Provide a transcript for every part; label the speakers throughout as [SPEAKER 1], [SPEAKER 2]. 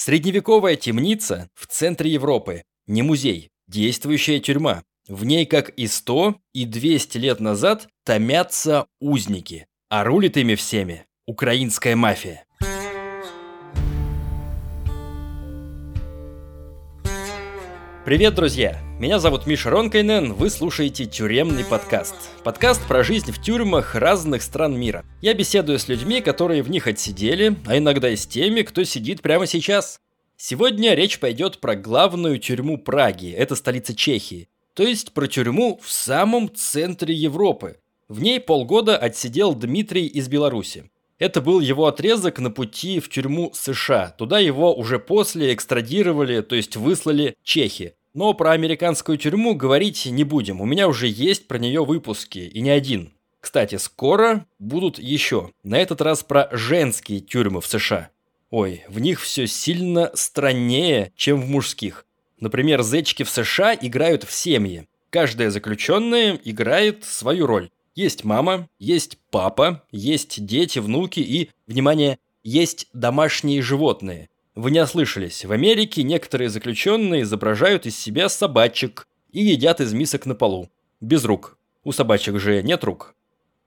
[SPEAKER 1] Средневековая темница в центре Европы. Не музей, действующая тюрьма. В ней, как и 100, и 200 лет назад, томятся узники. А рулит ими всеми украинская мафия. Привет, друзья! Меня зовут Миша Ронкайнен, вы слушаете «Тюремный подкаст». Подкаст про жизнь в тюрьмах разных стран мира. Я беседую с людьми, которые в них отсидели, а иногда и с теми, кто сидит прямо сейчас. Сегодня речь пойдет про главную тюрьму Праги, это столица Чехии. То есть про тюрьму в самом центре Европы. В ней полгода отсидел Дмитрий из Беларуси. Это был его отрезок на пути в тюрьму США. Туда его уже после экстрадировали, то есть выслали чехи. Но про американскую тюрьму говорить не будем. У меня уже есть про нее выпуски, и не один. Кстати, скоро будут еще. На этот раз про женские тюрьмы в США. Ой, в них все сильно страннее, чем в мужских. Например, зечки в США играют в семьи. Каждая заключенная играет свою роль. Есть мама, есть папа, есть дети, внуки и, внимание, есть домашние животные. Вы не ослышались, в Америке некоторые заключенные изображают из себя собачек и едят из мисок на полу. Без рук. У собачек же нет рук.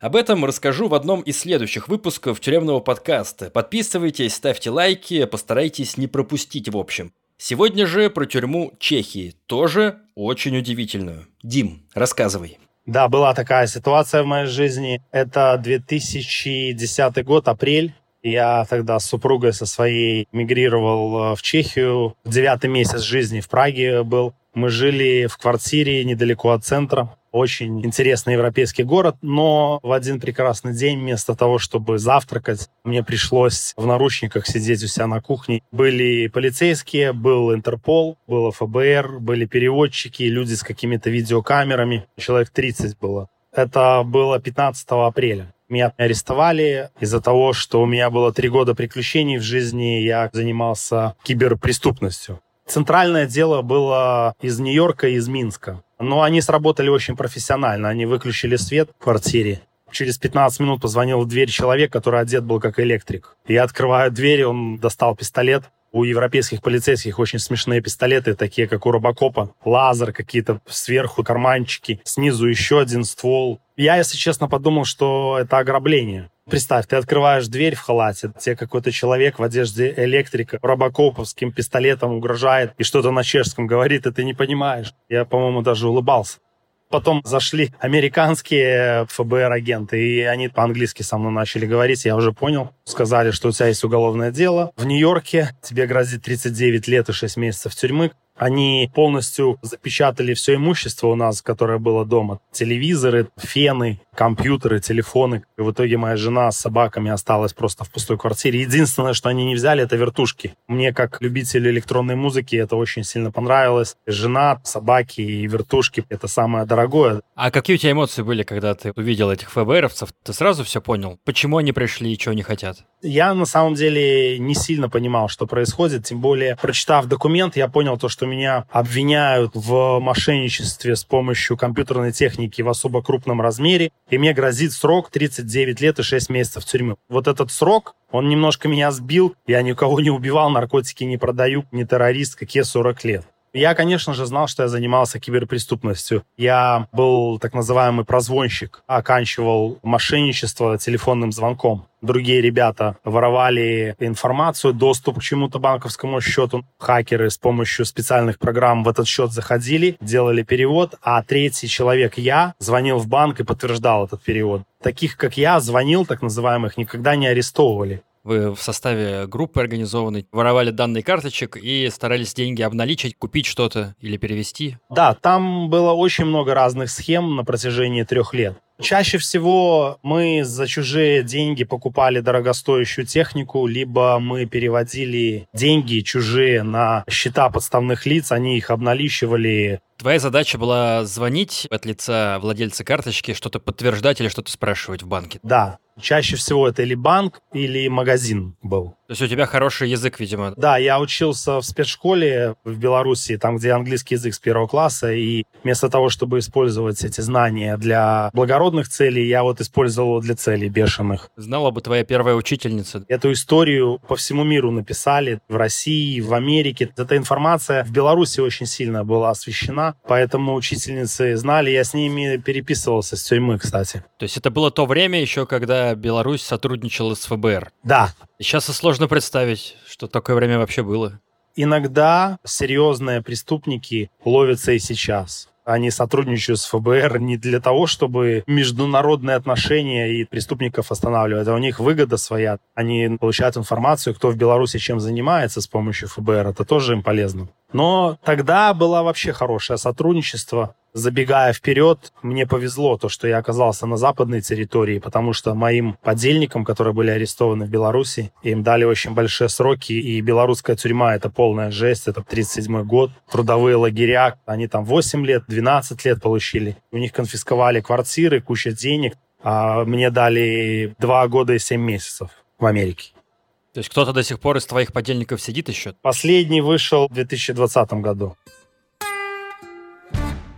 [SPEAKER 1] Об этом расскажу в одном из следующих выпусков тюремного подкаста. Подписывайтесь, ставьте лайки, постарайтесь не пропустить в общем. Сегодня же про тюрьму Чехии, тоже очень удивительную. Дим, рассказывай.
[SPEAKER 2] Да, была такая ситуация в моей жизни. Это 2010 год, апрель. Я тогда с супругой со своей мигрировал э, в Чехию. Девятый месяц жизни в Праге был. Мы жили в квартире недалеко от центра. Очень интересный европейский город, но в один прекрасный день вместо того, чтобы завтракать, мне пришлось в наручниках сидеть у себя на кухне. Были полицейские, был Интерпол, было ФБР, были переводчики, люди с какими-то видеокамерами. Человек 30 было. Это было 15 апреля. Меня арестовали из-за того, что у меня было три года приключений в жизни, я занимался киберпреступностью. Центральное дело было из Нью-Йорка и из Минска. Но они сработали очень профессионально. Они выключили свет в квартире. Через 15 минут позвонил в дверь человек, который одет был как электрик. Я открываю дверь, он достал пистолет, у европейских полицейских очень смешные пистолеты, такие как у Робокопа. Лазер какие-то сверху, карманчики, снизу еще один ствол. Я, если честно, подумал, что это ограбление. Представь, ты открываешь дверь в халате, тебе какой-то человек в одежде электрика робокоповским пистолетом угрожает и что-то на чешском говорит, и ты не понимаешь. Я, по-моему, даже улыбался. Потом зашли американские ФБР-агенты, и они по-английски со мной начали говорить, я уже понял. Сказали, что у тебя есть уголовное дело в Нью-Йорке, тебе грозит 39 лет и 6 месяцев тюрьмы. Они полностью запечатали все имущество у нас, которое было дома. Телевизоры, фены, компьютеры, телефоны. И в итоге моя жена с собаками осталась просто в пустой квартире. Единственное, что они не взяли, это вертушки. Мне, как любителю электронной музыки, это очень сильно понравилось. Жена, собаки и вертушки — это самое дорогое.
[SPEAKER 1] А какие у тебя эмоции были, когда ты увидел этих ФБРовцев? Ты сразу все понял? Почему они пришли и чего не хотят?
[SPEAKER 2] Я на самом деле не сильно понимал, что происходит, тем более, прочитав документ, я понял то, что меня обвиняют в мошенничестве с помощью компьютерной техники в особо крупном размере, и мне грозит срок 39 лет и 6 месяцев тюрьмы. Вот этот срок, он немножко меня сбил, я никого не убивал, наркотики не продаю, не террорист, какие 40 лет. Я, конечно же, знал, что я занимался киберпреступностью. Я был так называемый прозвонщик, оканчивал мошенничество телефонным звонком. Другие ребята воровали информацию, доступ к чему-то банковскому счету. Хакеры с помощью специальных программ в этот счет заходили, делали перевод, а третий человек, я, звонил в банк и подтверждал этот перевод. Таких, как я, звонил, так называемых, никогда не арестовывали.
[SPEAKER 1] Вы в составе группы организованной воровали данные карточек и старались деньги обналичить, купить что-то или перевести?
[SPEAKER 2] Да, там было очень много разных схем на протяжении трех лет. Чаще всего мы за чужие деньги покупали дорогостоящую технику, либо мы переводили деньги чужие на счета подставных лиц, они их обналичивали.
[SPEAKER 1] Твоя задача была звонить от лица владельца карточки, что-то подтверждать или что-то спрашивать в банке?
[SPEAKER 2] Да. Чаще всего это или банк, или магазин был.
[SPEAKER 1] То есть у тебя хороший язык, видимо.
[SPEAKER 2] Да, я учился в спецшколе в Беларуси, там, где английский язык с первого класса, и вместо того, чтобы использовать эти знания для благородных целей, я вот использовал для целей бешеных.
[SPEAKER 1] Знала бы твоя первая учительница.
[SPEAKER 2] Эту историю по всему миру написали в России, в Америке. Эта информация в Беларуси очень сильно была освещена, поэтому учительницы знали, я с ними переписывался с тюрьмы, кстати.
[SPEAKER 1] То есть это было то время еще, когда Беларусь сотрудничала с ФБР?
[SPEAKER 2] Да.
[SPEAKER 1] Сейчас сложно представить, что такое время вообще было.
[SPEAKER 2] Иногда серьезные преступники ловятся и сейчас. Они сотрудничают с ФБР не для того, чтобы международные отношения и преступников останавливать, а у них выгода своя. Они получают информацию, кто в Беларуси чем занимается с помощью ФБР. Это тоже им полезно. Но тогда было вообще хорошее сотрудничество. Забегая вперед, мне повезло то, что я оказался на западной территории, потому что моим подельникам, которые были арестованы в Беларуси, им дали очень большие сроки, и белорусская тюрьма — это полная жесть, это 37 год. Трудовые лагеря, они там 8 лет, 12 лет получили. У них конфисковали квартиры, куча денег, а мне дали 2 года и 7 месяцев в Америке.
[SPEAKER 1] То есть кто-то до сих пор из твоих подельников сидит еще?
[SPEAKER 2] Последний вышел в 2020 году.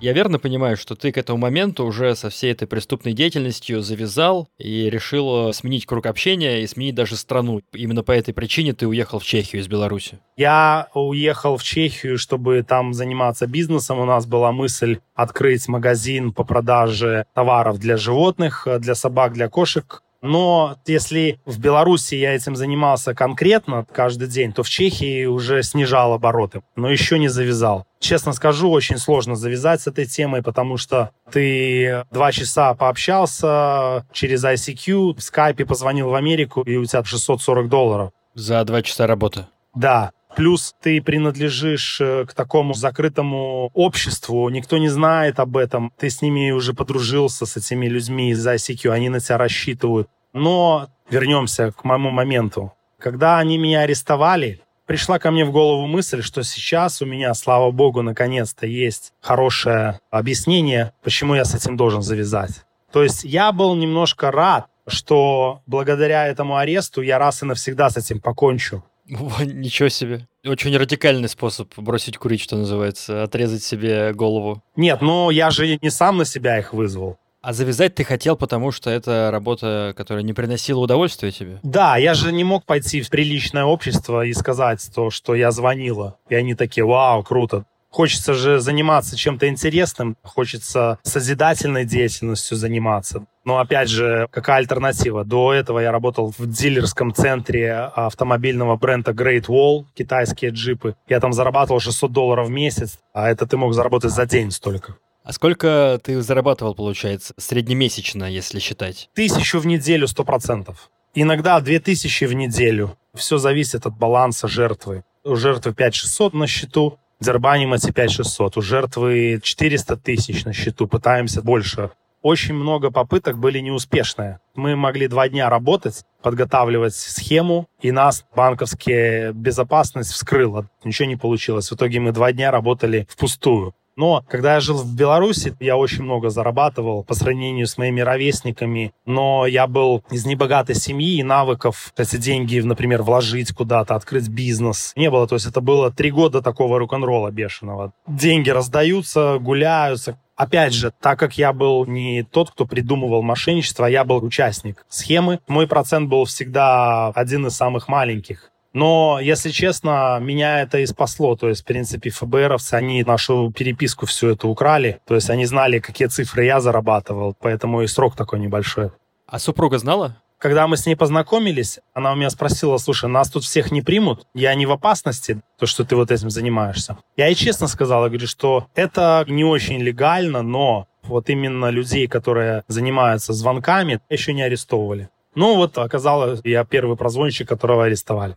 [SPEAKER 1] Я верно понимаю, что ты к этому моменту уже со всей этой преступной деятельностью завязал и решил э, сменить круг общения и сменить даже страну. Именно по этой причине ты уехал в Чехию из Беларуси.
[SPEAKER 2] Я уехал в Чехию, чтобы там заниматься бизнесом. У нас была мысль открыть магазин по продаже товаров для животных, э, для собак, для кошек. Но если в Беларуси я этим занимался конкретно каждый день, то в Чехии уже снижал обороты, но еще не завязал. Честно скажу, очень сложно завязать с этой темой, потому что ты два часа пообщался через ICQ, в скайпе позвонил в Америку, и у тебя 640 долларов.
[SPEAKER 1] За два часа работы?
[SPEAKER 2] Да. Плюс ты принадлежишь э, к такому закрытому обществу, никто не знает об этом, ты с ними уже подружился, с этими людьми из ICQ, они на тебя рассчитывают. Но вернемся к моему моменту. Когда они меня арестовали, пришла ко мне в голову мысль, что сейчас у меня, слава богу, наконец-то есть хорошее объяснение, почему я с этим должен завязать. То есть я был немножко рад, что благодаря этому аресту я раз и навсегда с этим покончу.
[SPEAKER 1] Ничего себе. Очень радикальный способ бросить курить, что называется, отрезать себе голову.
[SPEAKER 2] Нет, но я же не сам на себя их вызвал.
[SPEAKER 1] А завязать ты хотел, потому что это работа, которая не приносила удовольствия тебе?
[SPEAKER 2] Да, я же не мог пойти в приличное общество и сказать то, что я звонила. И они такие, вау, круто. Хочется же заниматься чем-то интересным, хочется созидательной деятельностью заниматься. Но опять же, какая альтернатива? До этого я работал в дилерском центре автомобильного бренда Great Wall, китайские джипы. Я там зарабатывал 600 долларов в месяц, а это ты мог заработать за день столько.
[SPEAKER 1] А сколько ты зарабатывал, получается, среднемесячно, если считать?
[SPEAKER 2] Тысячу в неделю, сто процентов. Иногда две тысячи в неделю. Все зависит от баланса жертвы. У жертвы 5600 на счету, Дербанимати 5600, у жертвы 400 тысяч на счету, пытаемся больше. Очень много попыток были неуспешные. Мы могли два дня работать, подготавливать схему, и нас банковская безопасность вскрыла. Ничего не получилось. В итоге мы два дня работали впустую. Но когда я жил в Беларуси, я очень много зарабатывал по сравнению с моими ровесниками. Но я был из небогатой семьи и навыков эти деньги, например, вложить куда-то, открыть бизнес. Не было. То есть это было три года такого рок-н-ролла бешеного. Деньги раздаются, гуляются. Опять же, так как я был не тот, кто придумывал мошенничество, а я был участник схемы, мой процент был всегда один из самых маленьких. Но, если честно, меня это и спасло. То есть, в принципе, ФБРовцы, они нашу переписку всю эту украли. То есть, они знали, какие цифры я зарабатывал, поэтому и срок такой небольшой.
[SPEAKER 1] А супруга знала?
[SPEAKER 2] Когда мы с ней познакомились, она у меня спросила, слушай, нас тут всех не примут, я не в опасности, то, что ты вот этим занимаешься. Я ей честно сказала, говорю, что это не очень легально, но вот именно людей, которые занимаются звонками, еще не арестовывали. Ну вот оказалось, я первый прозвонщик, которого арестовали.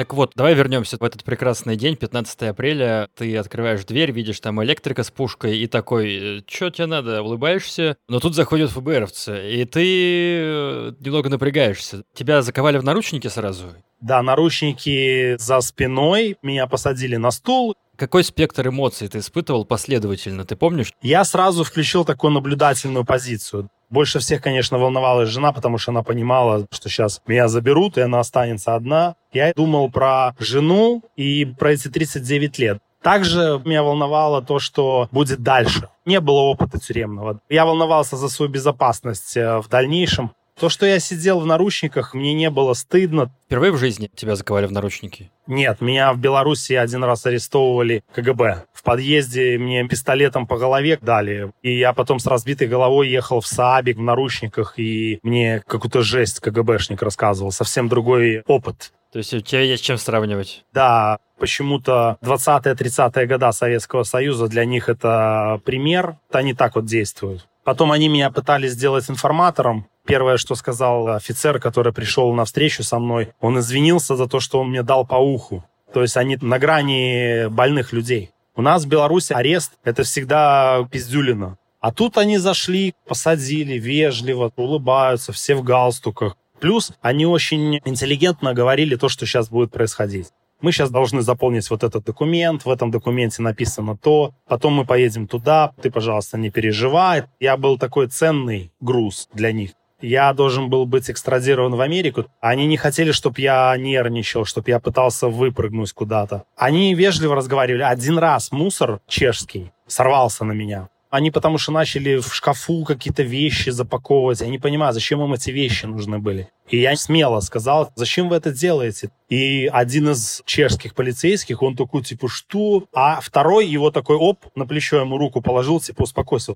[SPEAKER 1] Так вот, давай вернемся в этот прекрасный день, 15 апреля. Ты открываешь дверь, видишь там электрика с пушкой и такой, «Э, что тебе надо, улыбаешься? Но тут заходят ФБРовцы, и ты э, немного напрягаешься. Тебя заковали в наручники сразу?
[SPEAKER 2] Да, наручники за спиной, меня посадили на стул.
[SPEAKER 1] Какой спектр эмоций ты испытывал последовательно, ты помнишь?
[SPEAKER 2] Я сразу включил такую наблюдательную позицию. Больше всех, конечно, волновалась жена, потому что она понимала, что сейчас меня заберут, и она останется одна. Я думал про жену и про эти 39 лет. Также меня волновало то, что будет дальше. Не было опыта тюремного. Я волновался за свою безопасность э, в дальнейшем. То, что я сидел в наручниках, мне не было стыдно.
[SPEAKER 1] Впервые в жизни тебя заковали в наручники?
[SPEAKER 2] Нет, меня в Беларуси один раз арестовывали КГБ. В подъезде мне пистолетом по голове дали. И я потом с разбитой головой ехал в Саабик в наручниках, и мне какую-то жесть КГБшник рассказывал. Совсем другой опыт.
[SPEAKER 1] То есть у тебя есть чем сравнивать?
[SPEAKER 2] Да, почему-то 20-30-е года Советского Союза для них это пример. Они так вот действуют. Потом они меня пытались сделать информатором, Первое, что сказал офицер, который пришел на встречу со мной, он извинился за то, что он мне дал по уху. То есть они на грани больных людей. У нас в Беларуси арест – это всегда пиздюлина. А тут они зашли, посадили, вежливо, улыбаются, все в галстуках. Плюс они очень интеллигентно говорили то, что сейчас будет происходить. Мы сейчас должны заполнить вот этот документ, в этом документе написано то, потом мы поедем туда, ты, пожалуйста, не переживай. Я был такой ценный груз для них я должен был быть экстрадирован в Америку. Они не хотели, чтобы я нервничал, чтобы я пытался выпрыгнуть куда-то. Они вежливо разговаривали. Один раз мусор чешский сорвался на меня. Они потому что начали в шкафу какие-то вещи запаковывать. Я не понимаю, зачем им эти вещи нужны были. И я смело сказал, зачем вы это делаете? И один из чешских полицейских, он такой, типа, что? А второй его такой, оп, на плечо ему руку положил, типа, успокойся.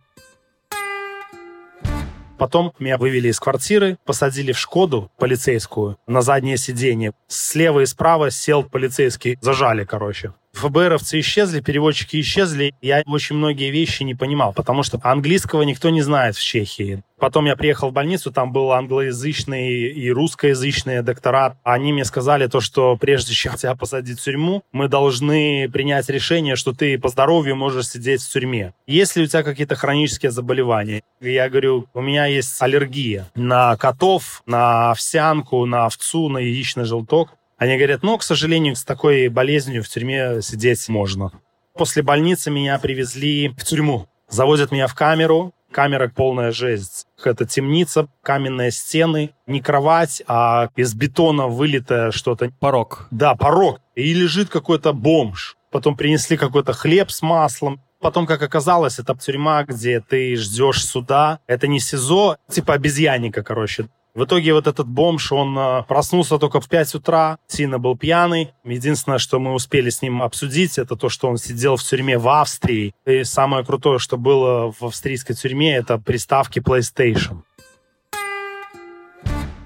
[SPEAKER 2] Потом меня вывели из квартиры, посадили в Шкоду полицейскую на заднее сиденье. Слева и справа сел полицейский, зажали, короче. ФБРовцы исчезли, переводчики исчезли. Я очень многие вещи не понимал, потому что английского никто не знает в Чехии. Потом я приехал в больницу, там был англоязычный и русскоязычные доктора. Они мне сказали то, что прежде чем тебя посадить в тюрьму, мы должны принять решение, что ты по здоровью можешь сидеть в тюрьме. Есть ли у тебя какие-то хронические заболевания? Я говорю, у меня есть аллергия на котов, на овсянку, на овцу, на яичный желток. Они говорят, ну, к сожалению, с такой болезнью в тюрьме сидеть можно. После больницы меня привезли в тюрьму. Заводят меня в камеру. Камера полная жесть. Это темница, каменные стены. Не кровать, а из бетона вылитое что-то.
[SPEAKER 1] Порог.
[SPEAKER 2] Да, порог. И лежит какой-то бомж. Потом принесли какой-то хлеб с маслом. Потом, как оказалось, это тюрьма, где ты ждешь суда. Это не СИЗО, типа обезьянника, короче. В итоге вот этот бомж, он а, проснулся только в 5 утра, сильно был пьяный. Единственное, что мы успели с ним обсудить, это то, что он сидел в тюрьме в Австрии. И самое крутое, что было в австрийской тюрьме, это приставки PlayStation.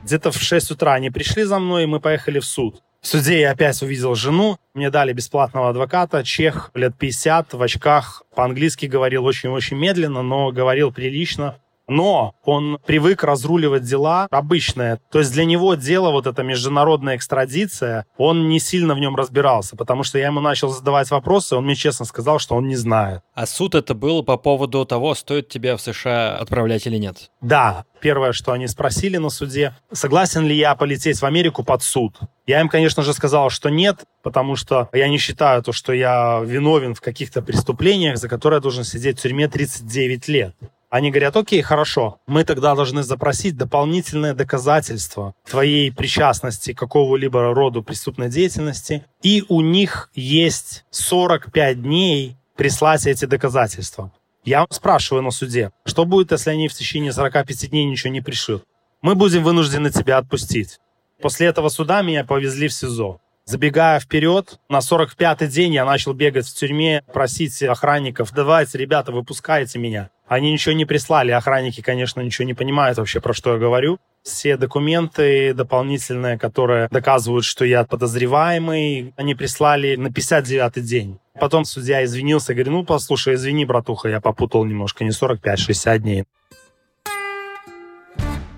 [SPEAKER 2] Где-то в 6 утра они пришли за мной, и мы поехали в суд. В суде я опять увидел жену. Мне дали бесплатного адвоката, чех, лет 50, в очках. По-английски говорил очень-очень медленно, но говорил прилично но он привык разруливать дела обычные. То есть для него дело, вот эта международная экстрадиция, он не сильно в нем разбирался, потому что я ему начал задавать вопросы, он мне честно сказал, что он не знает.
[SPEAKER 1] А суд это был по поводу того, стоит тебя в США отправлять или нет?
[SPEAKER 2] Да. Первое, что они спросили на суде, согласен ли я полететь в Америку под суд. Я им, конечно же, сказал, что нет, потому что я не считаю то, что я виновен в каких-то преступлениях, за которые я должен сидеть в тюрьме 39 лет. Они говорят, окей, хорошо, мы тогда должны запросить дополнительное доказательство твоей причастности к какого-либо роду преступной деятельности, и у них есть 45 дней прислать эти доказательства. Я спрашиваю на суде, что будет, если они в течение 45 дней ничего не пришлют? Мы будем вынуждены тебя отпустить. После этого суда меня повезли в СИЗО. Забегая вперед, на 45-й день я начал бегать в тюрьме, просить охранников, давайте, ребята, выпускайте меня. Они ничего не прислали. Охранники, конечно, ничего не понимают вообще, про что я говорю. Все документы дополнительные, которые доказывают, что я подозреваемый, они прислали на 59-й день. Потом судья извинился, говорит, ну, послушай, извини, братуха, я попутал немножко, не 45-60 дней.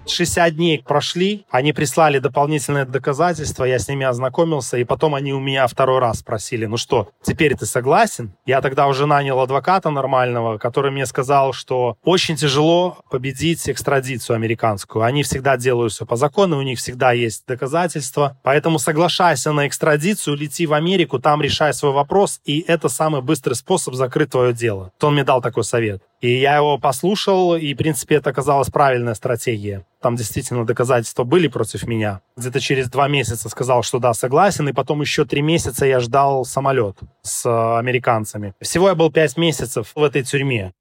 [SPEAKER 2] 60 дней прошли, они прислали дополнительные доказательства, я с ними ознакомился, и потом они у меня второй раз спросили, ну что, теперь ты согласен? Я тогда уже нанял адвоката нормального, который мне сказал, что очень тяжело победить экстрадицию американскую. Они всегда делают все по закону, у них всегда есть доказательства. Поэтому соглашайся на экстрадицию, лети в Америку, там решай свой вопрос, и это самый быстрый способ закрыть твое дело. То он мне дал такой совет. И я его послушал, и, в принципе, это оказалась правильная стратегия. Там действительно доказательства были против меня. Где-то через два месяца сказал, что да, согласен, и потом еще три месяца я ждал самолет с э, американцами. Всего я был пять месяцев в этой тюрьме.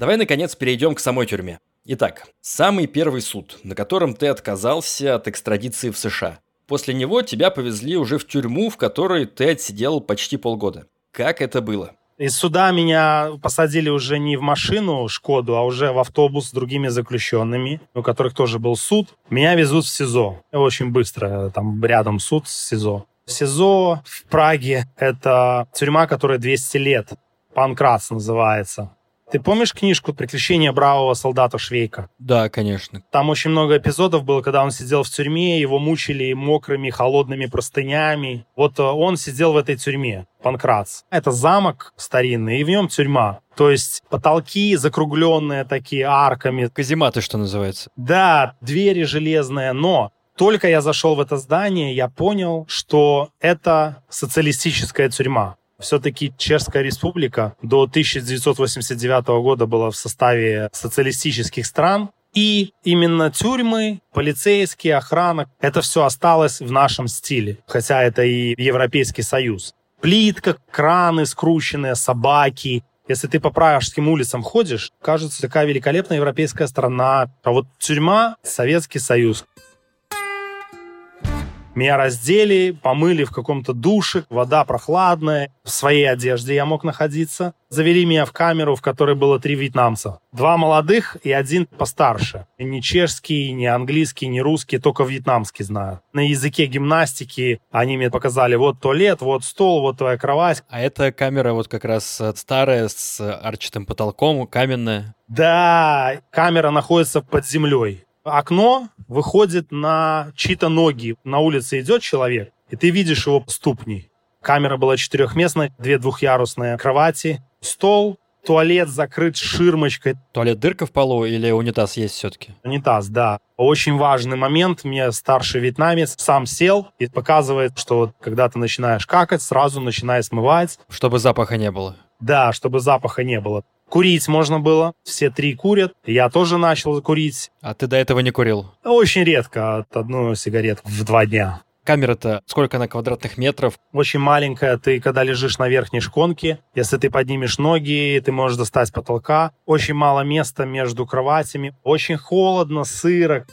[SPEAKER 1] Давай, наконец, перейдем к самой тюрьме. Итак, самый первый суд, на котором ты отказался от экстрадиции в США. После него тебя повезли уже в тюрьму, в которой ты отсидел почти полгода. Как это было?
[SPEAKER 2] Из суда меня посадили уже не в машину Шкоду, а уже в автобус с другими заключенными, у которых тоже был суд. Меня везут в СИЗО. Очень быстро, там рядом суд с СИЗО. СИЗО в Праге — это тюрьма, которая 200 лет. Панкрас называется. Ты помнишь книжку «Приключения бравого солдата Швейка»?
[SPEAKER 1] Да, конечно.
[SPEAKER 2] Там очень много эпизодов было, когда он сидел в тюрьме, его мучили мокрыми, холодными простынями. Вот э, он сидел в этой тюрьме, Панкрац. Это замок старинный, и в нем тюрьма. То есть потолки закругленные такие арками.
[SPEAKER 1] Казематы, что называется.
[SPEAKER 2] Да, двери железные, но только я зашел в это здание, я понял, что это социалистическая тюрьма. Все-таки Чешская республика до 1989 года была в составе социалистических стран, и именно тюрьмы, полицейские, охрана, это все осталось в нашем стиле, хотя это и Европейский Союз. Плитка, краны скрученные, собаки. Если ты по пражским улицам ходишь, кажется, такая великолепная европейская страна. А вот тюрьма — Советский Союз. Меня раздели, помыли в каком-то душе, вода прохладная, в своей одежде я мог находиться. Завели меня в камеру, в которой было три вьетнамца. Два молодых и один постарше. Ни чешский, ни английский, ни русский, только вьетнамский знаю. На языке гимнастики они мне показали, вот туалет, вот стол, вот твоя кровать.
[SPEAKER 1] А эта камера вот как раз старая, с арчатым потолком, каменная.
[SPEAKER 2] Да, камера находится под землей окно выходит на чьи-то ноги. На улице идет человек, и ты видишь его ступни. Камера была четырехместная, две двухъярусные кровати, стол, туалет закрыт ширмочкой.
[SPEAKER 1] Туалет дырка в полу или унитаз есть все-таки?
[SPEAKER 2] Унитаз, да. Очень важный момент. Мне старший вьетнамец сам сел и показывает, что вот, когда ты начинаешь какать, сразу начинай смывать.
[SPEAKER 1] Чтобы запаха не было.
[SPEAKER 2] Да, чтобы запаха не было. Курить можно было, все три курят. Я тоже начал курить.
[SPEAKER 1] А ты до этого не курил?
[SPEAKER 2] Очень редко, от одну сигаретку в два дня.
[SPEAKER 1] Камера-то сколько на квадратных метров?
[SPEAKER 2] Очень маленькая. Ты, когда лежишь на верхней шконке, если ты поднимешь ноги, ты можешь достать потолка. Очень мало места между кроватями. Очень холодно, сыро.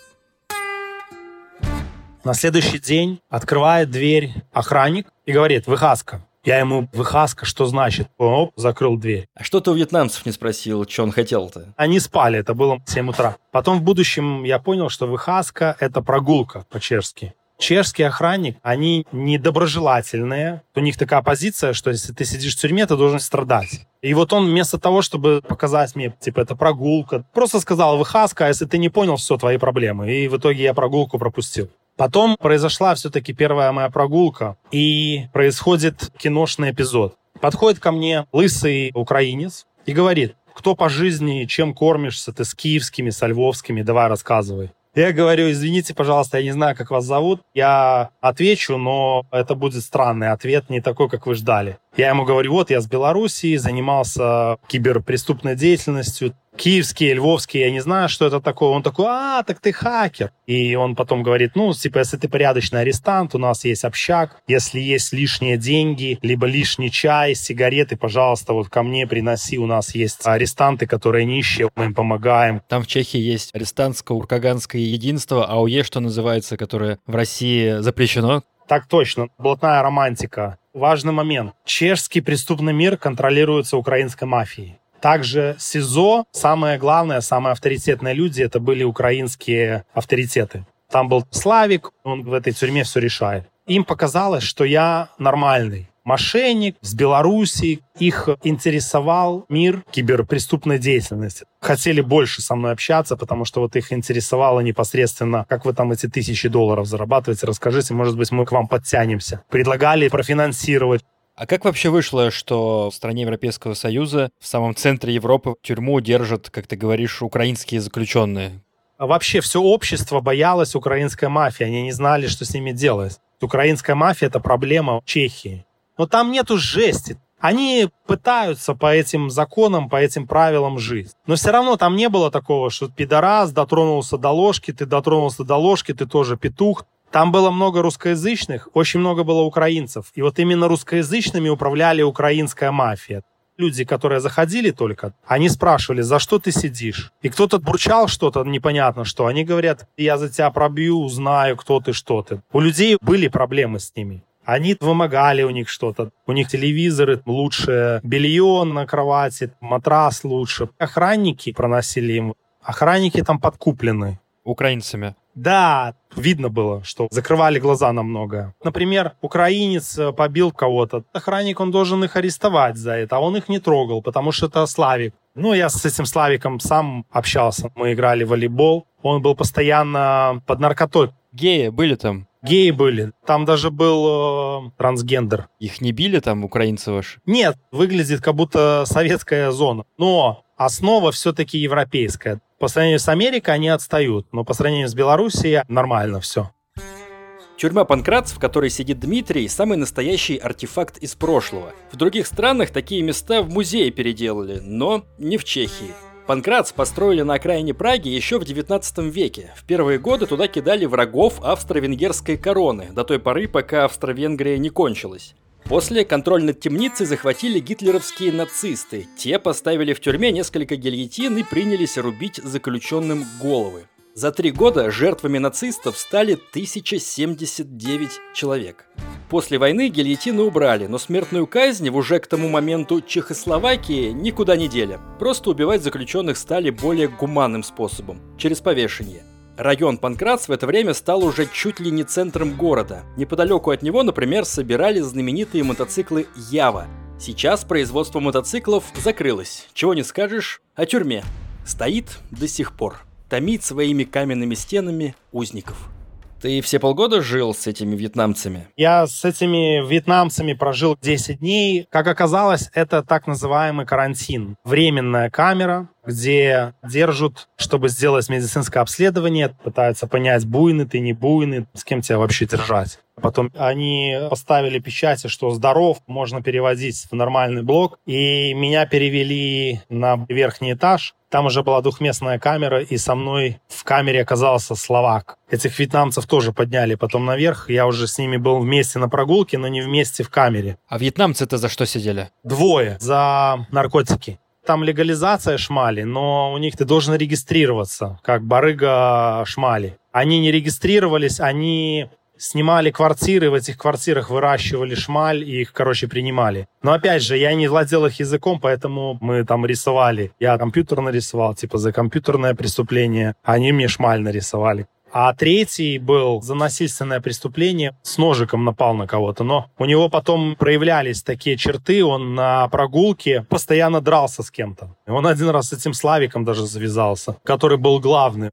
[SPEAKER 2] На следующий день открывает дверь охранник и говорит, выхаска, я ему, выхаска, что значит? Оп, закрыл дверь.
[SPEAKER 1] А что ты у вьетнамцев не спросил, что он хотел-то?
[SPEAKER 2] Они спали, это было 7 утра. Потом в будущем я понял, что выхаска — это прогулка по-чешски. Чешский охранник, они недоброжелательные. У них такая позиция, что если ты сидишь в тюрьме, ты должен страдать. И вот он вместо того, чтобы показать мне, типа, это прогулка, просто сказал, выхаска, а если ты не понял, все, твои проблемы. И в итоге я прогулку пропустил. Потом произошла все-таки первая моя прогулка, и происходит киношный эпизод. Подходит ко мне лысый украинец и говорит, кто по жизни, чем кормишься, ты с киевскими, со львовскими, давай рассказывай. Я говорю, извините, пожалуйста, я не знаю, как вас зовут. Я отвечу, но это будет странный ответ, не такой, как вы ждали. Я ему говорю, вот я с Белоруссии, занимался киберпреступной деятельностью, киевский, львовский, я не знаю, что это такое. Он такой, а, так ты хакер. И он потом говорит, ну, типа, если ты порядочный арестант, у нас есть общак, если есть лишние деньги, либо лишний чай, сигареты, пожалуйста, вот ко мне приноси, у нас есть арестанты, которые нищие, мы им помогаем.
[SPEAKER 1] Там в Чехии есть арестантско-уркаганское единство, АУЕ, что называется, которое в России запрещено.
[SPEAKER 2] Так точно, блатная романтика. Важный момент. Чешский преступный мир контролируется украинской мафией. Также СИЗО, самое главное, самые авторитетные люди, это были украинские авторитеты. Там был Славик, он в этой тюрьме все решает. Им показалось, что я нормальный мошенник с Белоруссии. Их интересовал мир киберпреступной деятельности. Хотели больше со мной общаться, потому что вот их интересовало непосредственно, как вы там эти тысячи долларов зарабатываете. Расскажите, может быть, мы к вам подтянемся. Предлагали профинансировать.
[SPEAKER 1] А как вообще вышло, что в стране Европейского Союза, в самом центре Европы, тюрьму держат, как ты говоришь, украинские заключенные?
[SPEAKER 2] А вообще все общество боялось украинской мафии. Они не знали, что с ними делать. Украинская мафия — это проблема Чехии. Но там нету жести. Они пытаются по этим законам, по этим правилам жить. Но все равно там не было такого, что пидорас дотронулся до ложки, ты дотронулся до ложки, ты тоже петух. Там было много русскоязычных, очень много было украинцев. И вот именно русскоязычными управляли украинская мафия люди, которые заходили только, они спрашивали, за что ты сидишь? И кто-то бурчал что-то непонятно что. Они говорят, я за тебя пробью, узнаю, кто ты, что ты. У людей были проблемы с ними. Они вымогали у них что-то. У них телевизоры лучше, белье на кровати, матрас лучше. Охранники проносили им. Охранники там подкуплены.
[SPEAKER 1] Украинцами.
[SPEAKER 2] Да, видно было, что закрывали глаза на многое. Например, украинец э, побил кого-то. Охранник, он должен их арестовать за это, а он их не трогал, потому что это Славик. Ну, я с этим Славиком сам общался. Мы играли в волейбол. Он был постоянно под наркотой.
[SPEAKER 1] Геи были там?
[SPEAKER 2] Геи были. Там даже был э, трансгендер.
[SPEAKER 1] Их не били там, украинцы ваши?
[SPEAKER 2] Нет, выглядит как будто советская зона. Но основа все-таки европейская. По сравнению с Америкой они отстают, но по сравнению с Белоруссией нормально все.
[SPEAKER 1] Тюрьма Панкратс, в которой сидит Дмитрий, самый настоящий артефакт из прошлого. В других странах такие места в музее переделали, но не в Чехии. Панкратс построили на окраине Праги еще в 19 веке. В первые годы туда кидали врагов австро-венгерской короны, до той поры, пока Австро-Венгрия не кончилась. После контроль над темницей захватили гитлеровские нацисты. Те поставили в тюрьме несколько гильотин и принялись рубить заключенным головы. За три года жертвами нацистов стали 1079 человек. После войны гильотины убрали, но смертную казнь в уже к тому моменту Чехословакии никуда не дели. Просто убивать заключенных стали более гуманным способом, через повешение. Район Панкратс в это время стал уже чуть ли не центром города. Неподалеку от него, например, собирали знаменитые мотоциклы Ява. Сейчас производство мотоциклов закрылось. Чего не скажешь о тюрьме. Стоит до сих пор. Томит своими каменными стенами узников. Ты все полгода жил с этими вьетнамцами?
[SPEAKER 2] Я с этими вьетнамцами прожил 10 дней. Как оказалось, это так называемый карантин. Временная камера, где держат, чтобы сделать медицинское обследование, пытаются понять, буйный ты, не буйный, с кем тебя вообще держать. Потом они поставили печати, что здоров, можно переводить в нормальный блок. И меня перевели на верхний этаж. Там уже была двухместная камера, и со мной в камере оказался словак. Этих вьетнамцев тоже подняли потом наверх. Я уже с ними был вместе на прогулке, но не вместе в камере.
[SPEAKER 1] А вьетнамцы-то за что сидели?
[SPEAKER 2] Двое. За наркотики там легализация шмали, но у них ты должен регистрироваться, как барыга шмали. Они не регистрировались, они снимали квартиры, в этих квартирах выращивали шмаль и их, короче, принимали. Но опять же, я не владел их языком, поэтому мы там рисовали. Я компьютер нарисовал, типа за компьютерное преступление. Они мне шмаль нарисовали. А третий был за насильственное преступление, с ножиком напал на кого-то. Но у него потом проявлялись такие черты, он на прогулке постоянно дрался с кем-то. Он один раз с этим Славиком даже завязался, который был главный.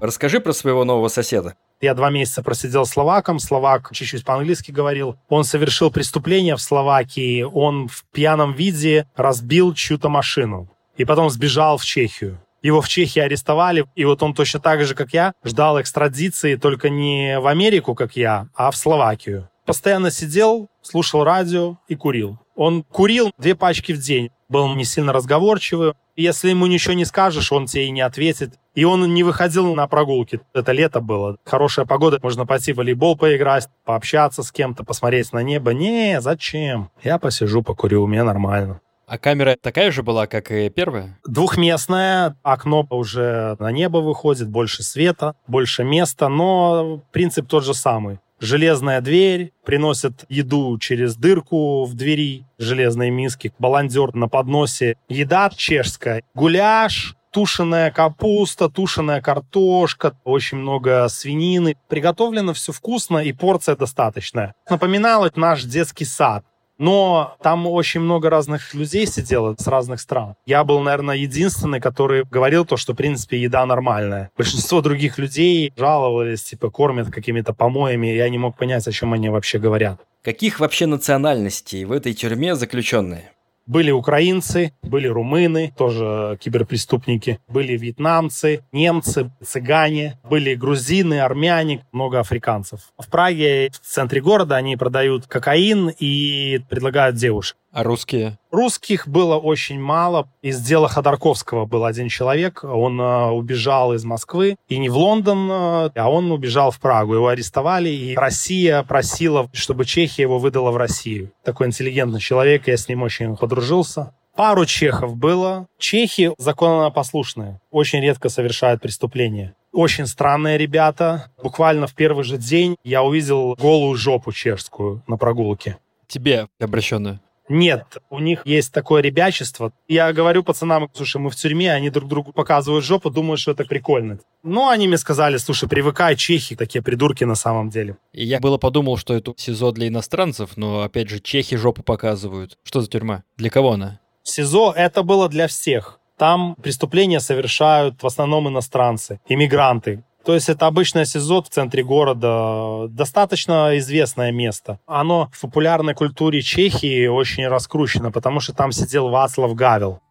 [SPEAKER 1] Расскажи про своего нового соседа.
[SPEAKER 2] Я два месяца просидел словаком, словак чуть-чуть по-английски говорил. Он совершил преступление в Словакии, он в пьяном виде разбил чью-то машину и потом сбежал в Чехию. Его в Чехии арестовали, и вот он точно так же, как я, ждал экстрадиции только не в Америку, как я, а в Словакию. Постоянно сидел, слушал радио и курил. Он курил две пачки в день. Был не сильно разговорчивый. Если ему ничего не скажешь, он тебе и не ответит. И он не выходил на прогулки. Это лето было. Хорошая погода, можно пойти в волейбол поиграть, пообщаться с кем-то, посмотреть на небо. Не, зачем? Я посижу, покурю, у меня нормально.
[SPEAKER 1] А камера такая же была, как и первая?
[SPEAKER 2] Двухместная, окно уже на небо выходит, больше света, больше места, но принцип тот же самый. Железная дверь, приносят еду через дырку в двери, железные миски, баландер на подносе. Еда чешская, гуляш, тушеная капуста, тушеная картошка, очень много свинины. Приготовлено все вкусно и порция достаточная. Напоминало наш детский сад. Но там очень много разных людей сидело с разных стран. Я был, наверное, единственный, который говорил то, что, в принципе, еда нормальная. Большинство других людей жаловались, типа, кормят какими-то помоями. Я не мог понять, о чем они вообще говорят.
[SPEAKER 1] Каких вообще национальностей в этой тюрьме заключенные?
[SPEAKER 2] Были украинцы, были румыны, тоже киберпреступники, были вьетнамцы, немцы, цыгане, были грузины, армяне, много африканцев. В Праге, в центре города, они продают кокаин и предлагают девушек.
[SPEAKER 1] А русские?
[SPEAKER 2] Русских было очень мало. Из дела Ходорковского был один человек. Он э, убежал из Москвы. И не в Лондон, э, а он убежал в Прагу. Его арестовали, и Россия просила, чтобы Чехия его выдала в Россию. Такой интеллигентный человек, я с ним очень подружился. Пару чехов было. Чехи законопослушные. Очень редко совершают преступления. Очень странные ребята. Буквально в первый же день я увидел голую жопу чешскую на прогулке.
[SPEAKER 1] Тебе обращенную?
[SPEAKER 2] Нет, у них есть такое ребячество. Я говорю пацанам, слушай, мы в тюрьме, они друг другу показывают жопу, думают, что это прикольно. Ну, они мне сказали, слушай, привыкай, чехи такие придурки на самом деле.
[SPEAKER 1] И я было подумал, что это СИЗО для иностранцев, но, опять же, чехи жопу показывают. Что за тюрьма? Для кого она?
[SPEAKER 2] СИЗО это было для всех. Там преступления совершают в основном иностранцы, иммигранты, то есть это обычное СИЗО в центре города, достаточно известное место. Оно в популярной культуре Чехии очень раскручено, потому что там сидел Вацлав Гавел.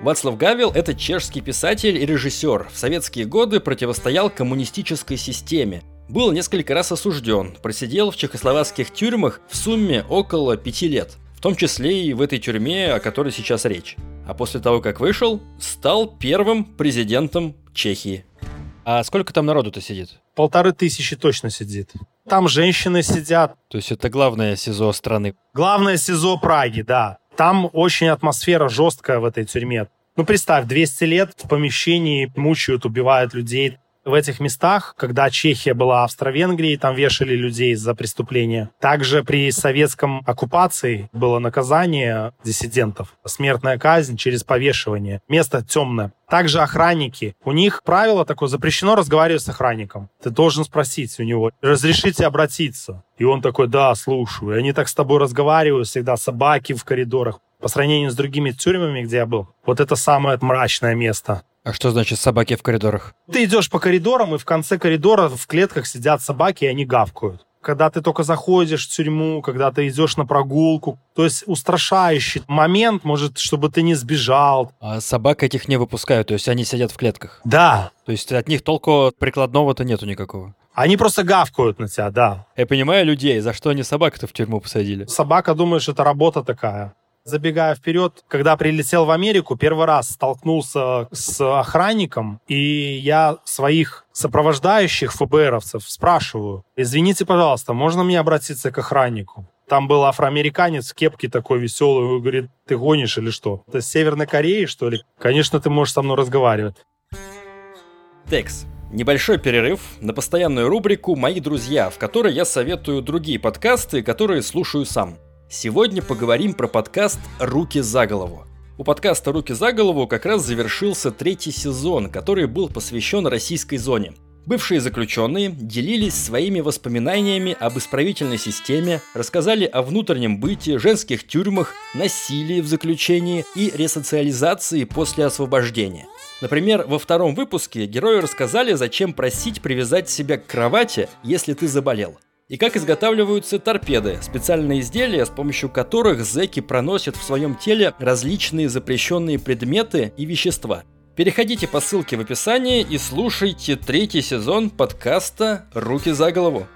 [SPEAKER 1] Вацлав Гавел – это чешский писатель и режиссер. В советские годы противостоял коммунистической системе. Был несколько раз осужден, просидел в чехословацких тюрьмах в сумме около пяти лет. В том числе и в этой тюрьме, о которой сейчас речь. А после того, как вышел, стал первым президентом Чехии. А сколько там народу-то сидит?
[SPEAKER 2] Полторы тысячи точно сидит. Там женщины сидят.
[SPEAKER 1] То есть это главное СИЗО страны?
[SPEAKER 2] Главное СИЗО Праги, да. Там очень атмосфера жесткая в этой тюрьме. Ну, представь, 200 лет в помещении мучают, убивают людей в этих местах, когда Чехия была Австро-Венгрией, там вешали людей за преступления. Также при советском оккупации было наказание диссидентов. Смертная казнь через повешивание. Место темное. Также охранники. У них правило такое, запрещено разговаривать с охранником. Ты должен спросить у него, разрешите обратиться. И он такой, да, слушаю. И они так с тобой разговаривают всегда, собаки в коридорах. По сравнению с другими тюрьмами, где я был, вот это самое мрачное место.
[SPEAKER 1] А что значит собаки в коридорах?
[SPEAKER 2] Ты идешь по коридорам, и в конце коридора в клетках сидят собаки, и они гавкают. Когда ты только заходишь в тюрьму, когда ты идешь на прогулку, то есть устрашающий момент, может, чтобы ты не сбежал.
[SPEAKER 1] А собак этих не выпускают, то есть они сидят в клетках?
[SPEAKER 2] Да.
[SPEAKER 1] То есть от них толку прикладного-то нету никакого?
[SPEAKER 2] Они просто гавкают на тебя, да.
[SPEAKER 1] Я понимаю людей, за что они собак-то в тюрьму посадили?
[SPEAKER 2] Собака, думаешь, это работа такая. Забегая вперед, когда прилетел в Америку, первый раз столкнулся с охранником, и я своих сопровождающих ФБРовцев спрашиваю, извините, пожалуйста, можно мне обратиться к охраннику? Там был афроамериканец в кепке такой веселый, говорит, ты гонишь или что? Это с Северной Кореи, что ли? Конечно, ты можешь со мной разговаривать.
[SPEAKER 1] Текс. Небольшой перерыв на постоянную рубрику «Мои друзья», в которой я советую другие подкасты, которые слушаю сам. Сегодня поговорим про подкаст «Руки за голову». У подкаста «Руки за голову» как раз завершился третий сезон, который был посвящен российской зоне. Бывшие заключенные делились своими воспоминаниями об исправительной системе, рассказали о внутреннем быте, женских тюрьмах, насилии в заключении и ресоциализации после освобождения. Например, во втором выпуске герои рассказали, зачем просить привязать себя к кровати, если ты заболел – и как изготавливаются торпеды, специальные изделия, с помощью которых зэки проносят в своем теле различные запрещенные предметы и вещества. Переходите по ссылке в описании и слушайте третий сезон подкаста «Руки за голову».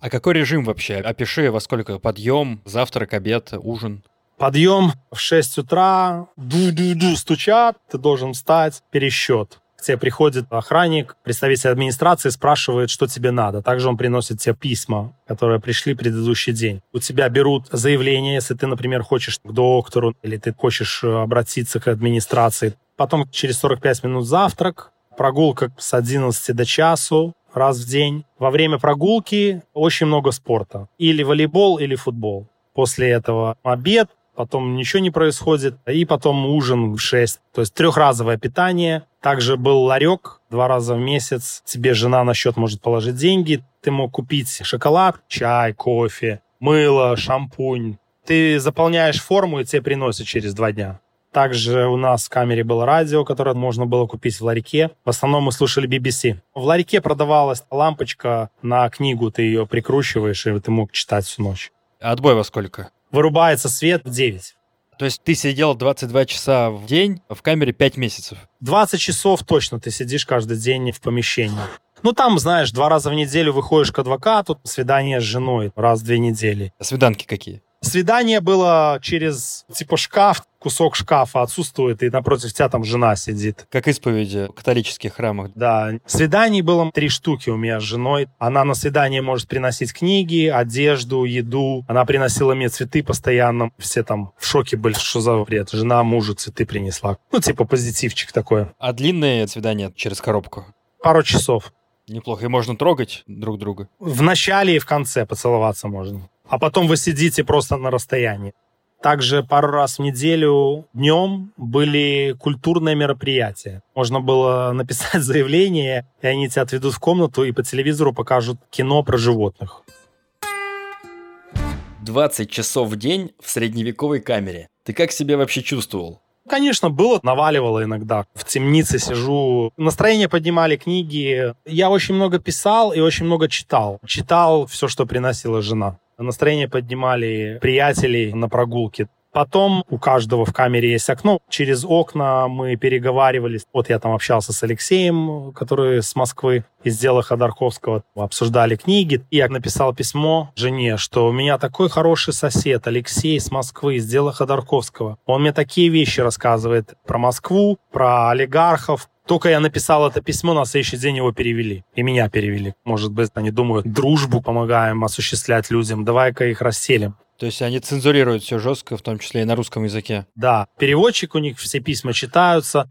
[SPEAKER 1] А какой режим вообще? Опиши, во сколько подъем, завтрак, обед, ужин.
[SPEAKER 2] Подъем в 6 утра, ду-ду-ду стучат, ты должен встать, пересчет. К тебе приходит охранник, представитель администрации, спрашивает, что тебе надо. Также он приносит тебе письма, которые пришли предыдущий день. У тебя берут заявление, если ты, например, хочешь к доктору или ты хочешь э, обратиться к администрации. Потом через 45 минут завтрак, прогулка с 11 до часу, раз в день. Во время прогулки очень много спорта. Или волейбол, или футбол. После этого обед, потом ничего не происходит, и потом ужин в 6. То есть трехразовое питание. Также был ларек два раза в месяц. Тебе жена на счет может положить деньги. Ты мог купить шоколад, чай, кофе, мыло, шампунь. Ты заполняешь форму, и тебе приносят через два дня. Также у нас в камере было радио, которое можно было купить в ларьке. В основном мы слушали BBC. В ларьке продавалась лампочка на книгу, ты ее прикручиваешь, и ты мог читать всю ночь.
[SPEAKER 1] Отбой во сколько?
[SPEAKER 2] Вырубается свет в 9.
[SPEAKER 1] То есть ты сидел 22 часа в день в камере 5 месяцев?
[SPEAKER 2] 20 часов точно ты сидишь каждый день в помещении. Ну, там, знаешь, два раза в неделю выходишь к адвокату, свидание с женой раз в две недели.
[SPEAKER 1] А свиданки какие?
[SPEAKER 2] Свидание было через, типа, шкаф, кусок шкафа отсутствует, и напротив тебя там жена сидит.
[SPEAKER 1] Как исповеди в католических храмах.
[SPEAKER 2] Да. Свиданий было три штуки у меня с женой. Она на свидание может приносить книги, одежду, еду. Она приносила мне цветы постоянно. Все там в шоке были, что за бред. Жена мужу цветы принесла. Ну, типа позитивчик такой.
[SPEAKER 1] А длинные свидания через коробку?
[SPEAKER 2] Пару часов.
[SPEAKER 1] Неплохо. И можно трогать друг друга?
[SPEAKER 2] В начале и в конце поцеловаться можно а потом вы сидите просто на расстоянии. Также пару раз в неделю днем были культурные мероприятия. Можно было написать заявление, и они тебя отведут в комнату и по телевизору покажут кино про животных.
[SPEAKER 1] 20 часов в день в средневековой камере. Ты как себя вообще чувствовал?
[SPEAKER 2] Конечно, было, наваливало иногда. В темнице сижу. Настроение поднимали книги. Я очень много писал и очень много читал. Читал все, что приносила жена. Настроение поднимали приятелей на прогулке. Потом у каждого в камере есть окно. Через окна мы переговаривались. Вот я там общался с Алексеем, который с Москвы, из дела Ходорковского. Обсуждали книги. И я написал письмо жене, что у меня такой хороший сосед Алексей с Москвы, из дела Ходорковского. Он мне такие вещи рассказывает про Москву, про олигархов, только я написал это письмо, на следующий день его перевели. И меня перевели. Может быть, они думают, дружбу помогаем осуществлять людям, давай-ка их расселим.
[SPEAKER 1] То есть они цензурируют все жестко, в том числе и на русском языке.
[SPEAKER 2] Да, переводчик у них, все письма читаются.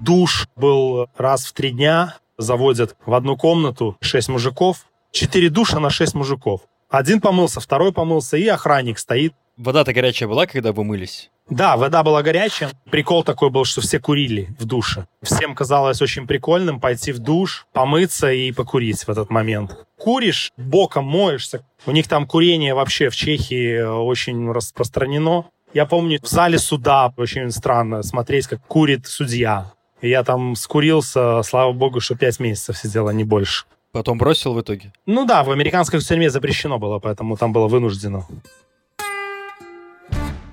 [SPEAKER 2] Душ был раз в три дня. Заводят в одну комнату шесть мужиков. Четыре душа на шесть мужиков. Один помылся, второй помылся, и охранник стоит.
[SPEAKER 1] Вода-то горячая была, когда вы мылись?
[SPEAKER 2] Да, вода была горячая. Прикол такой был, что все курили в душе. Всем казалось очень прикольным пойти в душ, помыться и покурить в этот момент. Куришь, боком моешься. У них там курение вообще в Чехии очень распространено. Я помню, в зале суда очень странно смотреть, как курит судья. И я там скурился, слава богу, что пять месяцев сидел, а не больше.
[SPEAKER 1] Потом бросил в итоге?
[SPEAKER 2] Ну да, в американской тюрьме запрещено было, поэтому там было вынуждено.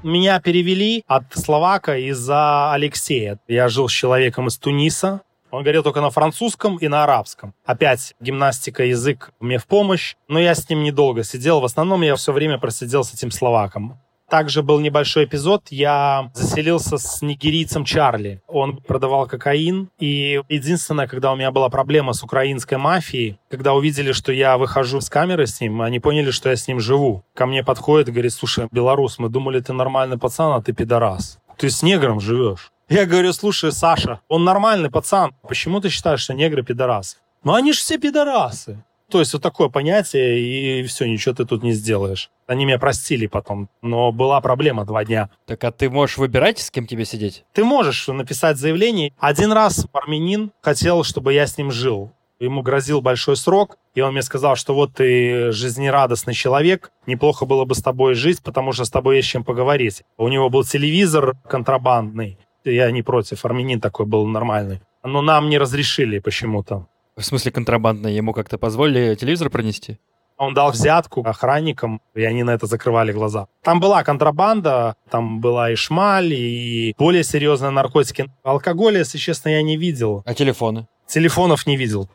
[SPEAKER 2] Меня перевели от словака из-за Алексея. Я жил с человеком из Туниса. Он говорил только на французском и на арабском. Опять гимнастика, язык мне в помощь. Но я с ним недолго сидел. В основном я все время просидел с этим словаком. Также был небольшой эпизод. Я заселился с нигерийцем Чарли. Он продавал кокаин. И единственное, когда у меня была проблема с украинской мафией, когда увидели, что я выхожу с камеры с ним, они поняли, что я с ним живу. Ко мне подходит и говорит, слушай, белорус, мы думали, ты нормальный пацан, а ты пидорас. Ты с негром живешь. Я говорю, слушай, Саша, он нормальный пацан. Почему ты считаешь, что негры пидорасы? Ну они же все пидорасы. То есть вот такое понятие, и все, ничего ты тут не сделаешь. Они меня простили потом, но была проблема два дня.
[SPEAKER 1] Так а ты можешь выбирать, с кем тебе сидеть?
[SPEAKER 2] Ты можешь написать заявление. Один раз армянин хотел, чтобы я с ним жил. Ему грозил большой срок, и он мне сказал, что вот ты жизнерадостный человек, неплохо было бы с тобой жить, потому что с тобой есть чем поговорить. У него был телевизор контрабандный, я не против, армянин такой был нормальный. Но нам не разрешили почему-то.
[SPEAKER 1] В смысле контрабандно? Ему как-то позволили телевизор пронести?
[SPEAKER 2] Он дал взятку охранникам, и они на это закрывали глаза. Там была контрабанда, там была и шмаль, и более серьезные наркотики. Алкоголя, если честно, я не видел.
[SPEAKER 1] А телефоны?
[SPEAKER 2] Телефонов не видел.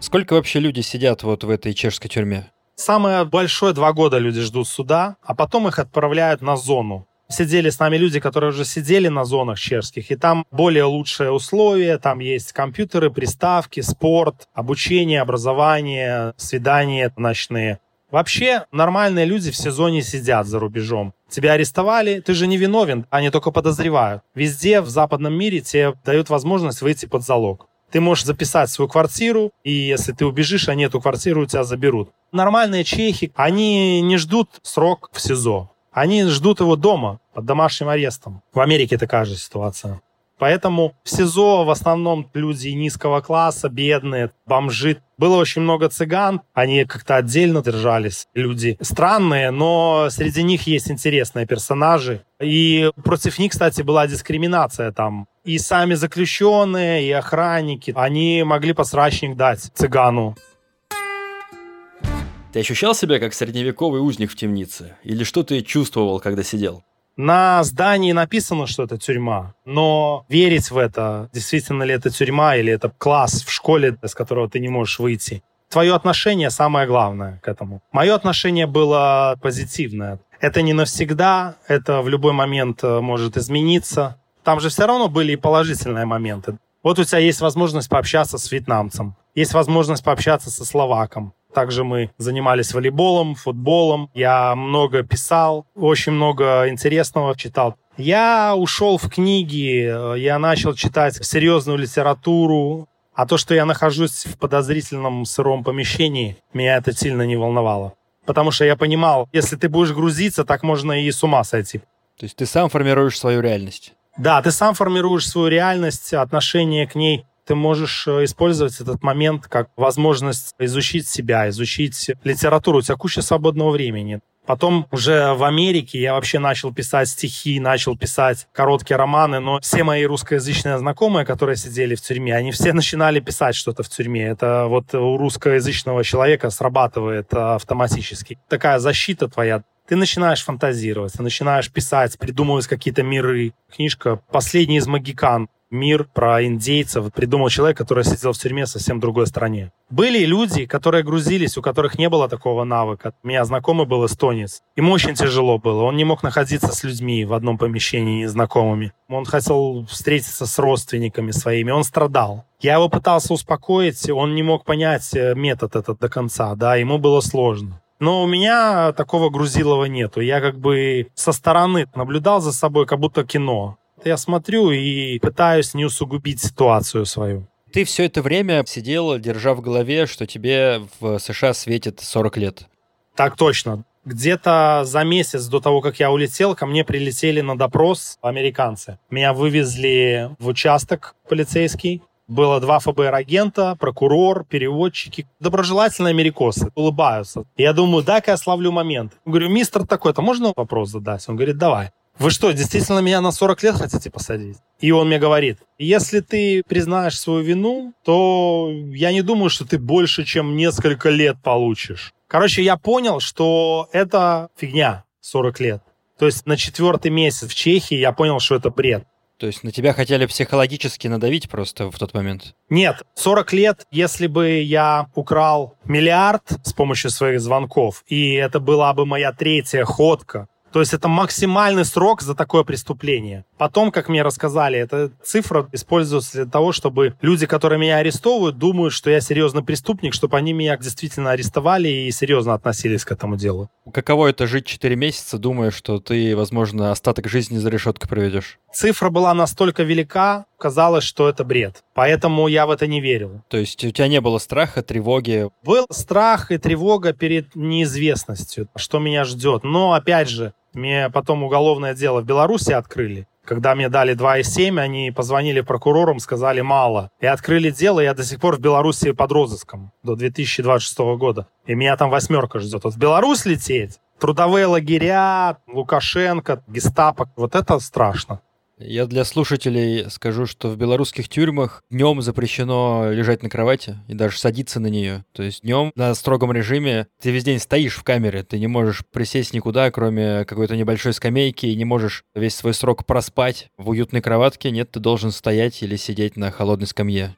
[SPEAKER 1] Сколько вообще люди сидят вот в этой чешской тюрьме?
[SPEAKER 2] Самое большое два года люди ждут суда, а потом их отправляют на зону сидели с нами люди, которые уже сидели на зонах чешских, и там более лучшие условия, там есть компьютеры, приставки, спорт, обучение, образование, свидания ночные. Вообще нормальные люди в сезоне сидят за рубежом. Тебя арестовали, ты же не виновен, они только подозревают. Везде в западном мире тебе дают возможность выйти под залог. Ты можешь записать свою квартиру, и если ты убежишь, они эту квартиру у тебя заберут. Нормальные чехи, они не ждут срок в СИЗО. Они ждут его дома, под домашним арестом. В Америке такая же ситуация. Поэтому в СИЗО в основном люди низкого класса, бедные, бомжи. Было очень много цыган, они как-то отдельно держались, люди странные, но среди них есть интересные персонажи. И против них, кстати, была дискриминация там. И сами заключенные, и охранники, они могли посрачник дать цыгану.
[SPEAKER 1] Ты ощущал себя как средневековый узник в темнице? Или что ты чувствовал, когда сидел?
[SPEAKER 2] На здании написано, что это тюрьма, но верить в это, действительно ли это тюрьма или это класс в школе, из которого ты не можешь выйти. Твое отношение самое главное к этому. Мое отношение было позитивное. Это не навсегда, это в любой момент э, может измениться. Там же все равно были и положительные моменты. Вот у тебя есть возможность пообщаться с вьетнамцем, есть возможность пообщаться со словаком, также мы занимались волейболом, футболом. Я много писал, очень много интересного читал. Я ушел в книги, я начал читать серьезную литературу. А то, что я нахожусь в подозрительном сыром помещении, меня это сильно не волновало. Потому что я понимал, если ты будешь грузиться, так можно и с ума сойти.
[SPEAKER 1] То есть ты сам формируешь свою реальность?
[SPEAKER 2] Да, ты сам формируешь свою реальность, отношение к ней ты можешь э, использовать этот момент как возможность изучить себя, изучить литературу. У тебя куча свободного времени. Потом уже в Америке я вообще начал писать стихи, начал писать короткие романы, но все мои русскоязычные знакомые, которые сидели в тюрьме, они все начинали писать что-то в тюрьме. Это вот у русскоязычного человека срабатывает автоматически. Такая защита твоя ты начинаешь фантазировать, ты начинаешь писать, придумывать какие-то миры. Книжка «Последний из магикан» мир про индейцев придумал человек, который сидел в тюрьме в совсем другой стране. Были люди, которые грузились, у которых не было такого навыка. У меня знакомый был эстонец. Ему очень тяжело было. Он не мог находиться с людьми в одном помещении незнакомыми. Он хотел встретиться с родственниками своими. Он страдал. Я его пытался успокоить, он не мог понять э, метод этот до конца, да, ему было сложно. Но у меня такого грузилова нету. Я как бы со стороны наблюдал за собой, как будто кино я смотрю и пытаюсь не усугубить ситуацию свою.
[SPEAKER 1] Ты все это время сидел, держа в голове, что тебе в США светит 40 лет.
[SPEAKER 2] Так точно. Где-то за месяц до того, как я улетел, ко мне прилетели на допрос американцы. Меня вывезли в участок полицейский. Было два ФБР-агента, прокурор, переводчики. Доброжелательные америкосы, улыбаются. Я думаю, дай-ка я славлю момент. Говорю, мистер такой-то, можно вопрос задать? Он говорит, давай вы что, действительно меня на 40 лет хотите посадить? И он мне говорит, если ты признаешь свою вину, то я не думаю, что ты больше, чем несколько лет получишь. Короче, я понял, что это фигня 40 лет. То есть на четвертый месяц в Чехии я понял, что это бред.
[SPEAKER 1] То есть на тебя хотели психологически надавить просто в тот момент?
[SPEAKER 2] Нет, 40 лет, если бы я украл миллиард с помощью своих звонков, и это была бы моя третья ходка, то есть это максимальный срок за такое преступление. Потом, как мне рассказали, эта цифра используется для того, чтобы люди, которые меня арестовывают, думают, что я серьезный преступник, чтобы они меня действительно арестовали и серьезно относились к этому делу.
[SPEAKER 1] Каково это жить 4 месяца, думая, что ты, возможно, остаток жизни за решеткой проведешь?
[SPEAKER 2] Цифра была настолько велика, казалось, что это бред. Поэтому я в это не верил.
[SPEAKER 1] То есть у тебя не было страха, тревоги?
[SPEAKER 2] Был страх и тревога перед неизвестностью, что меня ждет. Но, опять же, мне потом уголовное дело в Беларуси открыли. Когда мне дали 2,7, они позвонили прокурорам, сказали мало. И открыли дело, я до сих пор в Беларуси под розыском до 2026 года. И меня там восьмерка ждет. Вот в Беларусь лететь, трудовые лагеря, Лукашенко, гестапо, вот это страшно.
[SPEAKER 1] Я для слушателей скажу, что в белорусских тюрьмах днем запрещено лежать на кровати и даже садиться на нее. То есть днем на строгом режиме ты весь день стоишь в камере, ты не можешь присесть никуда, кроме какой-то небольшой скамейки, и не можешь весь свой срок проспать в уютной кроватке. Нет, ты должен стоять или сидеть на холодной скамье.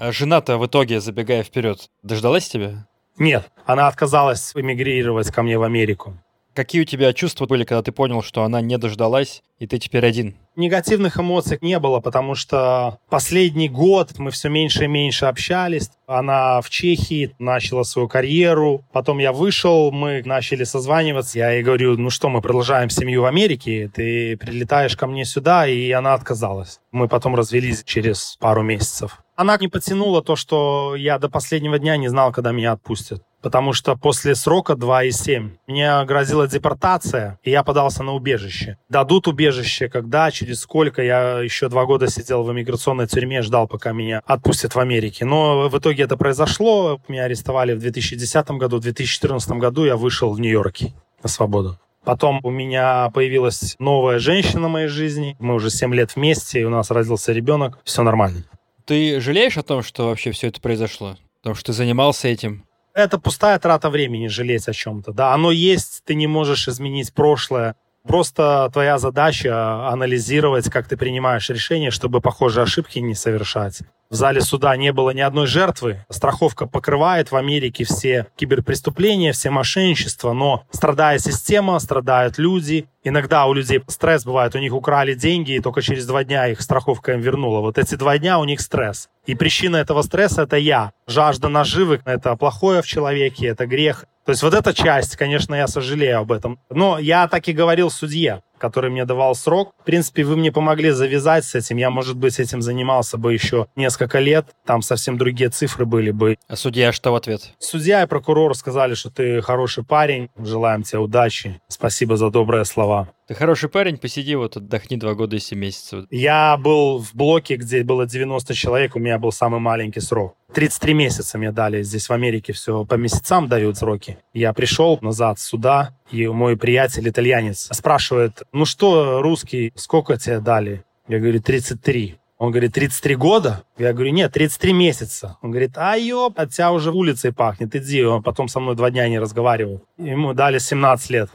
[SPEAKER 1] А жена-то в итоге, забегая вперед, дождалась тебя?
[SPEAKER 2] Нет, она отказалась эмигрировать ко мне в Америку.
[SPEAKER 1] Какие у тебя чувства были, когда ты понял, что она не дождалась, и ты теперь один?
[SPEAKER 2] Негативных эмоций не было, потому что последний год мы все меньше и меньше общались. Она в Чехии начала свою карьеру. Потом я вышел, мы начали созваниваться. Я ей говорю, ну что, мы продолжаем семью в Америке, ты прилетаешь ко мне сюда, и она отказалась. Мы потом развелись через пару месяцев. Она не потянула то, что я до последнего дня не знал, когда меня отпустят потому что после срока 2,7 мне грозила депортация, и я подался на убежище. Дадут убежище, когда, через сколько, я еще два года сидел в иммиграционной тюрьме, ждал, пока меня отпустят в Америке. Но в итоге это произошло, меня арестовали в 2010 году, в 2014 году я вышел в Нью-Йорке на свободу. Потом у меня появилась новая женщина в моей жизни. Мы уже 7 лет вместе, и у нас родился ребенок. Все нормально.
[SPEAKER 1] Ты жалеешь о том, что вообще все это произошло? Потому что ты занимался этим?
[SPEAKER 2] Это пустая трата времени жалеть о чем-то. Да, оно есть, ты не можешь изменить прошлое. Просто твоя задача анализировать, как ты принимаешь решения, чтобы похожие ошибки не совершать. В зале суда не было ни одной жертвы. Страховка покрывает в Америке все киберпреступления, все мошенничества, но страдает система, страдают люди. Иногда у людей стресс бывает, у них украли деньги, и только через два дня их страховка им вернула. Вот эти два дня у них стресс. И причина этого стресса – это я. Жажда наживы – это плохое в человеке, это грех. То есть вот эта часть, конечно, я сожалею об этом. Но я так и говорил судье который мне давал срок. В принципе, вы мне помогли завязать с этим. Я, может быть, этим занимался бы еще несколько лет. Там совсем другие цифры были бы.
[SPEAKER 1] А судья что в ответ?
[SPEAKER 2] Судья и прокурор сказали, что ты хороший парень. Желаем тебе удачи. Спасибо за добрые слова.
[SPEAKER 1] Ты хороший парень, посиди вот, отдохни два года и семь месяцев.
[SPEAKER 2] Я был в блоке, где было 90 человек, у меня был самый маленький срок. 33 месяца мне дали. Здесь в Америке все по месяцам дают сроки. Я пришел назад сюда, и мой приятель, итальянец, спрашивает, ну что, русский, сколько тебе дали? Я говорю, 33. Он говорит, 33 года? Я говорю, нет, 33 месяца. Он говорит, а ёп, от тебя уже улицей пахнет, иди. Он потом со мной два дня не разговаривал. Ему дали 17 лет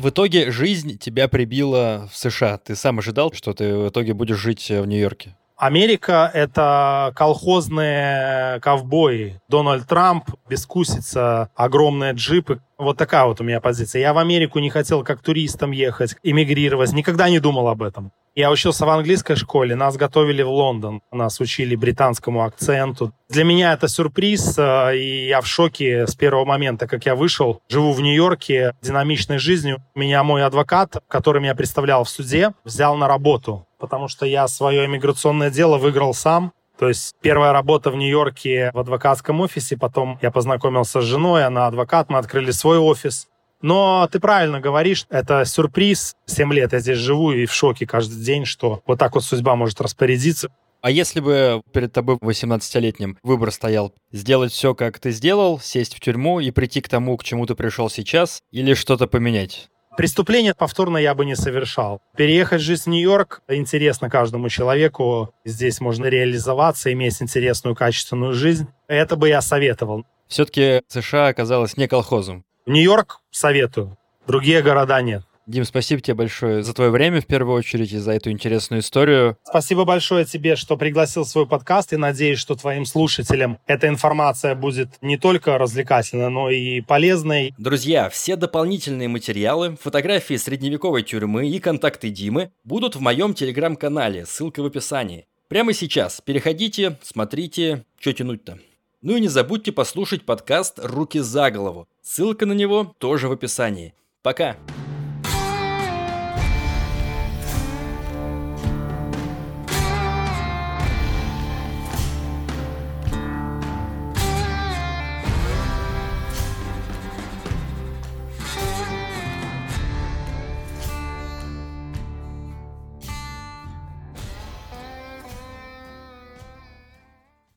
[SPEAKER 1] в итоге жизнь тебя прибила в США. Ты сам ожидал, что ты в итоге будешь жить в Нью-Йорке?
[SPEAKER 2] Америка — это колхозные ковбои. Дональд Трамп, бескусица, огромные джипы. Вот такая вот у меня позиция. Я в Америку не хотел как туристом ехать, эмигрировать. Никогда не думал об этом. Я учился в английской школе, нас готовили в Лондон, нас учили британскому акценту. Для меня это сюрприз, э, и я в шоке с первого момента, как я вышел. Живу в Нью-Йорке динамичной жизнью. Меня мой адвокат, который меня представлял в суде, взял на работу, потому что я свое иммиграционное дело выиграл сам. То есть первая работа в Нью-Йорке в адвокатском офисе, потом я познакомился с женой, она адвокат, мы открыли свой офис. Но ты правильно говоришь, это сюрприз. Семь лет я здесь живу и в шоке каждый день, что вот так вот судьба может распорядиться.
[SPEAKER 1] А если бы перед тобой 18-летним выбор стоял сделать все, как ты сделал, сесть в тюрьму и прийти к тому, к чему ты пришел сейчас, или что-то поменять?
[SPEAKER 2] Преступление повторно я бы не совершал. Переехать жить в Нью-Йорк интересно каждому человеку. Здесь можно реализоваться, иметь интересную, качественную жизнь. Это бы я советовал.
[SPEAKER 1] Все-таки США оказалась не колхозом.
[SPEAKER 2] Нью-Йорк советую, другие города нет.
[SPEAKER 1] Дим, спасибо тебе большое за твое время, в первую очередь, и за эту интересную историю.
[SPEAKER 2] Спасибо большое тебе, что пригласил в свой подкаст, и надеюсь, что твоим слушателям эта информация будет не только развлекательной, но и полезной.
[SPEAKER 1] Друзья, все дополнительные материалы, фотографии средневековой тюрьмы и контакты Димы будут в моем телеграм-канале, ссылка в описании. Прямо сейчас переходите, смотрите, что тянуть-то. Ну и не забудьте послушать подкаст «Руки за голову». Ссылка на него тоже в описании. Пока!